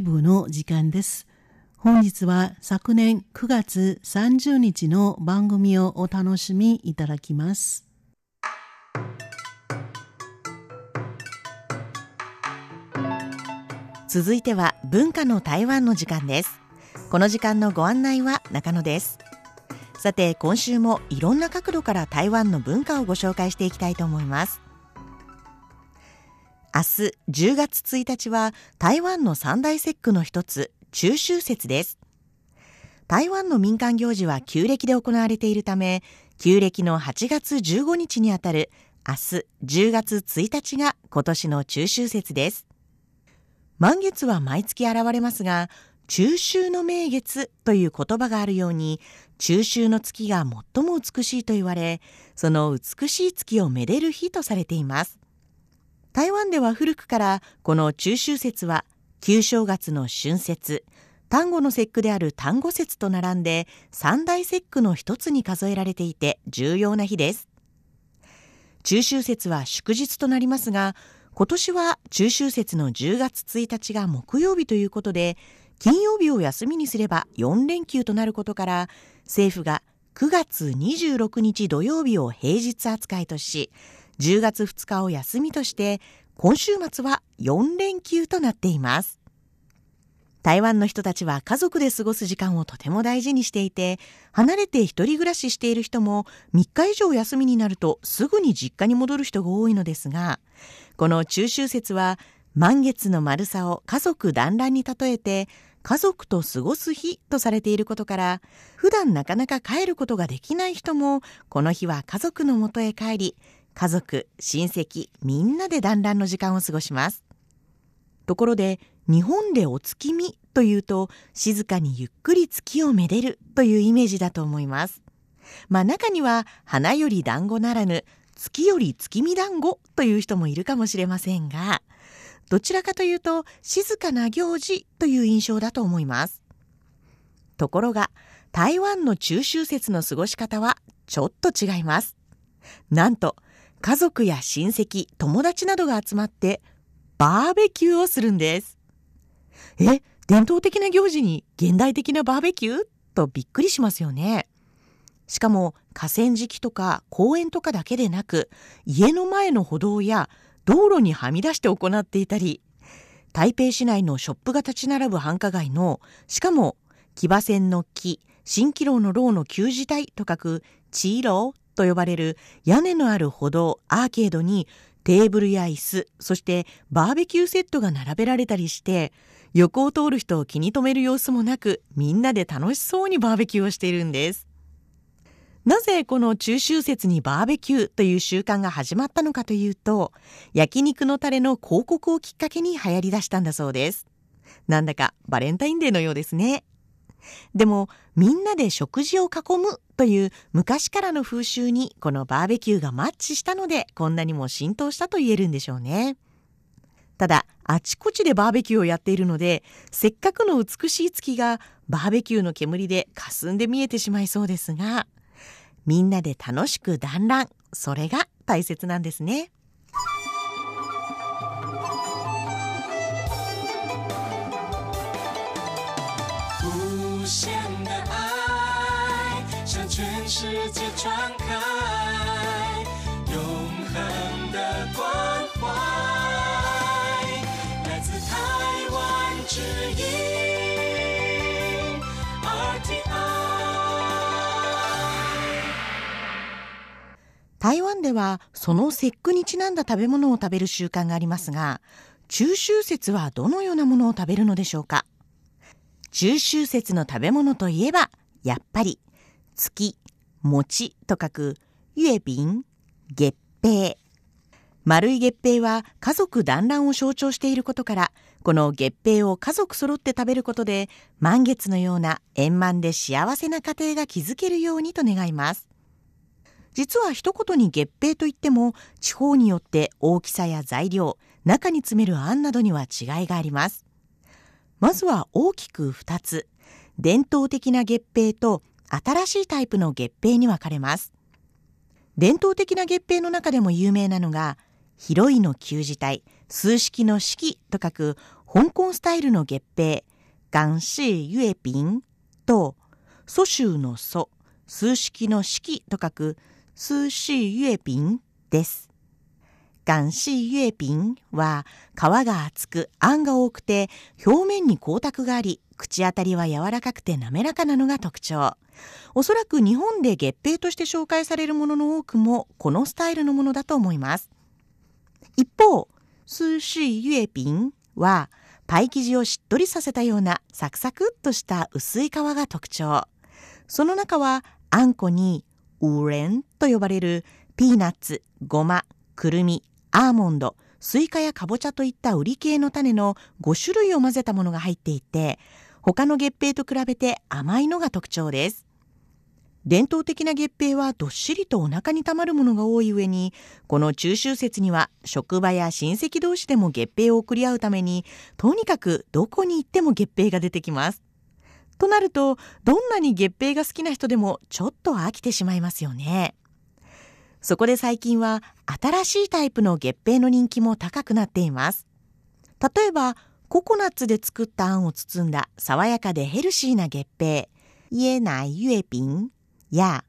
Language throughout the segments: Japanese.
部の時間です。本日は昨年9月30日の番組をお楽しみいただきます。続いては文化の台湾の時間です。この時間のご案内は中野です。さて今週もいろんな角度から台湾の文化をご紹介していきたいと思います。明日10月1日は台湾の三大節句の一つ、中秋節です。台湾の民間行事は旧暦で行われているため、旧暦の8月15日にあたる明日10月1日が今年の中秋節です。満月は毎月現れますが、中秋の名月という言葉があるように、中秋の月が最も美しいと言われ、その美しい月をめでる日とされています。台湾では古くからこの中秋節は旧正月の春節、端午の節句である端午節と並んで三大節句の一つに数えられていて重要な日です。中秋節は祝日となりますが、今年は中秋節の10月1日が木曜日ということで、金曜日を休みにすれば4連休となることから、政府が9月26日土曜日を平日扱いとし、10月2日を休みとして、今週末は4連休となっています。台湾の人たちは家族で過ごす時間をとても大事にしていて、離れて一人暮らししている人も3日以上休みになるとすぐに実家に戻る人が多いのですが、この中秋節は満月の丸さを家族団らんに例えて、家族と過ごす日とされていることから、普段なかなか帰ることができない人も、この日は家族のもとへ帰り、家族、親戚、みんなで団らんの時間を過ごします。ところで、日本でお月見というと、静かにゆっくり月をめでるというイメージだと思います。まあ中には、花より団子ならぬ、月より月見団子という人もいるかもしれませんが、どちらかというと、静かな行事という印象だと思います。ところが、台湾の中秋節の過ごし方はちょっと違います。なんと、家族や親戚、友達などが集まってバーベキューをするんです。え、伝統的な行事に現代的なバーベキュー？とびっくりしますよね。しかも河川敷とか公園とかだけでなく家の前の歩道や道路にはみ出して行っていたり台北市内のショップが立ち並ぶ繁華街のしかも騎馬戦の木蜃気楼の楼の旧字体と書くチーローと呼ばれる屋根のある歩道、アーケードにテーブルや椅子、そしてバーベキューセットが並べられたりして、横を通る人を気に留める様子もなく、みんなで楽しそうにバーベキューをしているんです。なぜこの中秋節にバーベキューという習慣が始まったのかというと、焼肉のタレの広告をきっかけに流行り出したんだそうです。なんだかバレンタインデーのようですね。でも、みんなで食事を囲むという昔からの風習にこのバーベキューがマッチしたので、こんなにも浸透したと言えるんでしょうね。ただ、あちこちでバーベキューをやっているので、せっかくの美しい月がバーベキューの煙で霞んで見えてしまいそうですが、みんなで楽しく団らん、それが大切なんですね。世界传开永恒的关怀，来自台湾之音 RTI。台湾ではその節句にちなんだ食べ物を食べる習慣がありますが、中秋節はどのようなものを食べるのでしょうか？中秋節の食べ物といえば、やっぱり月、餅と書く月餅、月餅。丸い月餅は家族団らんを象徴していることから、この月餅を家族揃って食べることで、満月のような円満で幸せな家庭が築けるようにと願います。実は一言に月餅といっても、地方によって大きさや材料、中に詰めるあんなどには違いがあります。まずは大きく二つ。伝統的な月餅と新しいタイプの月餅に分かれます。伝統的な月餅の中でも有名なのが、広いの旧字体、数式の式と書く、香港スタイルの月餅、元式月餅と、蘇州の蘇、数式の式と書く、数式月餅です。元式月餅は皮が厚くあんが多くて表面に光沢があり口当たりは柔らかくて滑らかなのが特徴。おそらく日本で月餅として紹介されるものの多くもこのスタイルのものだと思います。一方スシ月餅はパイ生地をしっとりさせたようなサクサクっとした薄い皮が特徴。その中はあんこにウーレンと呼ばれるピーナッツ、ごま、くるみ、アーモンド、スイカやかぼちゃといった売り系の種の5種類を混ぜたものが入っていて、他の月餅と比べて甘いのが特徴です。伝統的な月餅はどっしりとお腹にたまるものが多い上に、この中秋節には職場や親戚同士でも月餅を送り合うために、とにかくどこに行っても月餅が出てきます。となると、どんなに月餅が好きな人でもちょっと飽きてしまいますよね。そこで最近は新しいタイプの月餅の人気も高くなっています。例えば、ココナッツで作ったあんを包んだ爽やかでヘルシーな月餅、イエナイユエピンや、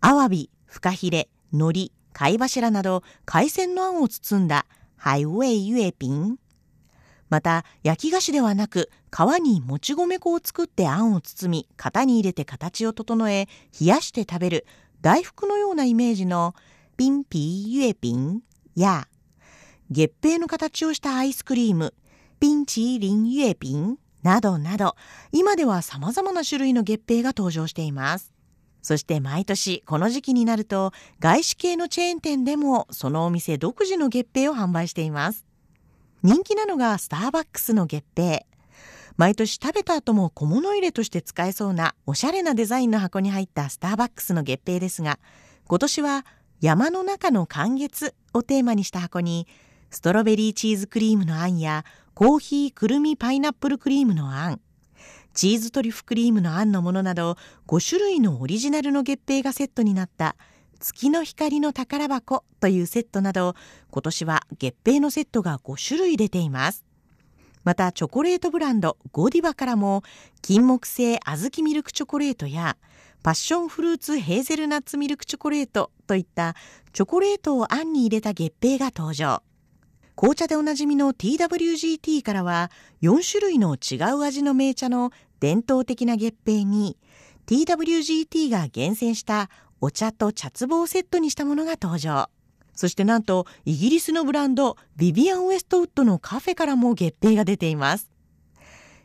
アワビ、フカヒレ、海苔、貝柱など海鮮のあんを包んだハイウェイユエピン。また、焼き菓子ではなく、皮にもち米粉を作ってあんを包み、型に入れて形を整え、冷やして食べる大福のようなイメージのピンピーユエピンや月餅の形をしたアイスクリームピンチーリンユエピンなどなど今では様々な種類の月餅が登場しています。そして毎年この時期になると外資系のチェーン店でもそのお店独自の月餅を販売しています。人気なのがスターバックスの月餅。毎年食べた後も小物入れとして使えそうなおしゃれなデザインの箱に入ったスターバックスの月餅ですが、今年は山の中の寒月をテーマにした箱に、ストロベリーチーズクリームのあんや、コーヒーくるみパイナップルクリームのあん、チーズトリュフクリームのあんのものなど、5種類のオリジナルの月餅がセットになった月の光の宝箱というセットなど、今年は月餅のセットが5種類出ています。またチョコレートブランドゴディバからも金木犀小豆ミルクチョコレートやパッションフルーツヘーゼルナッツミルクチョコレートといったチョコレートをあんに入れた月餅が登場。紅茶でおなじみの TWGT からは4種類の違う味の銘茶の伝統的な月餅に TWGT が厳選したお茶と茶壺をセットにしたものが登場。そしてなんとイギリスのブランドビビアン・ウェストウッドのカフェからも月餅が出ています。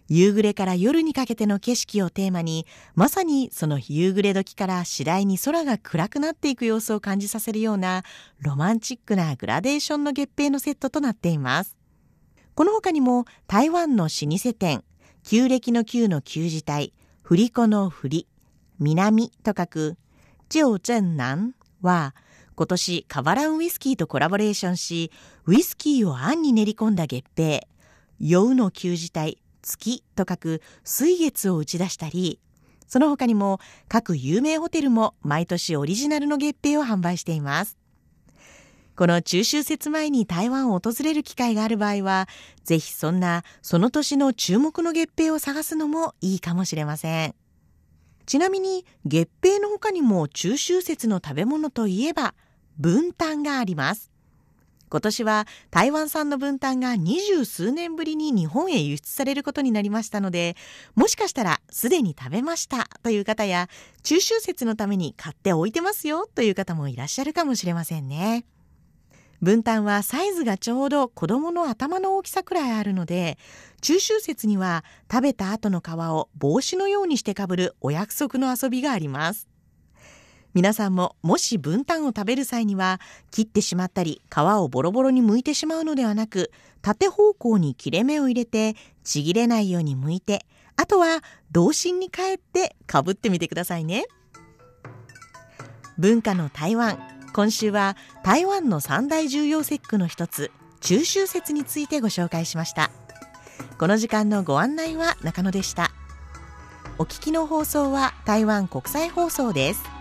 夕暮れから夜にかけての景色をテーマに、まさにその夕暮れ時から次第に空が暗くなっていく様子を感じさせるようなロマンチックなグラデーションの月餅のセットとなっています。この他にも台湾の老舗店、旧暦の旧の旧字体、振り子の振り、南と書く、上正南は、今年カバランウイスキーとコラボレーションし、ウイスキーをあんに練り込んだ月餅、酔うの旧字体、月と書く水月を打ち出したり、その他にも各有名ホテルも毎年オリジナルの月餅を販売しています。この中秋節前に台湾を訪れる機会がある場合は、ぜひそんなその年の注目の月餅を探すのもいいかもしれません。ちなみに月餅の他にも中秋節の食べ物といえば分担があります。今年は台湾産の分担が二十数年ぶりに日本へ輸出されることになりましたので、もしかしたらすでに食べましたという方や、中秋節のために買っておいてますよという方もいらっしゃるかもしれませんね。分担はサイズがちょうど子供の頭の大きさくらいあるので、中秋節には食べた後の皮を帽子のようにしてかぶるお約束の遊びがあります。皆さんももし分担を食べる際には切ってしまったり皮をボロボロに剥いてしまうのではなく縦方向に切れ目を入れてちぎれないように剥いてあとは童心に帰ってかぶってみてくださいね。文化の台湾今週は台湾の三大重要節句の一つ中秋節についてご紹介しました。この時間のご案内は中野でした。お聞きの放送は台湾国際放送です。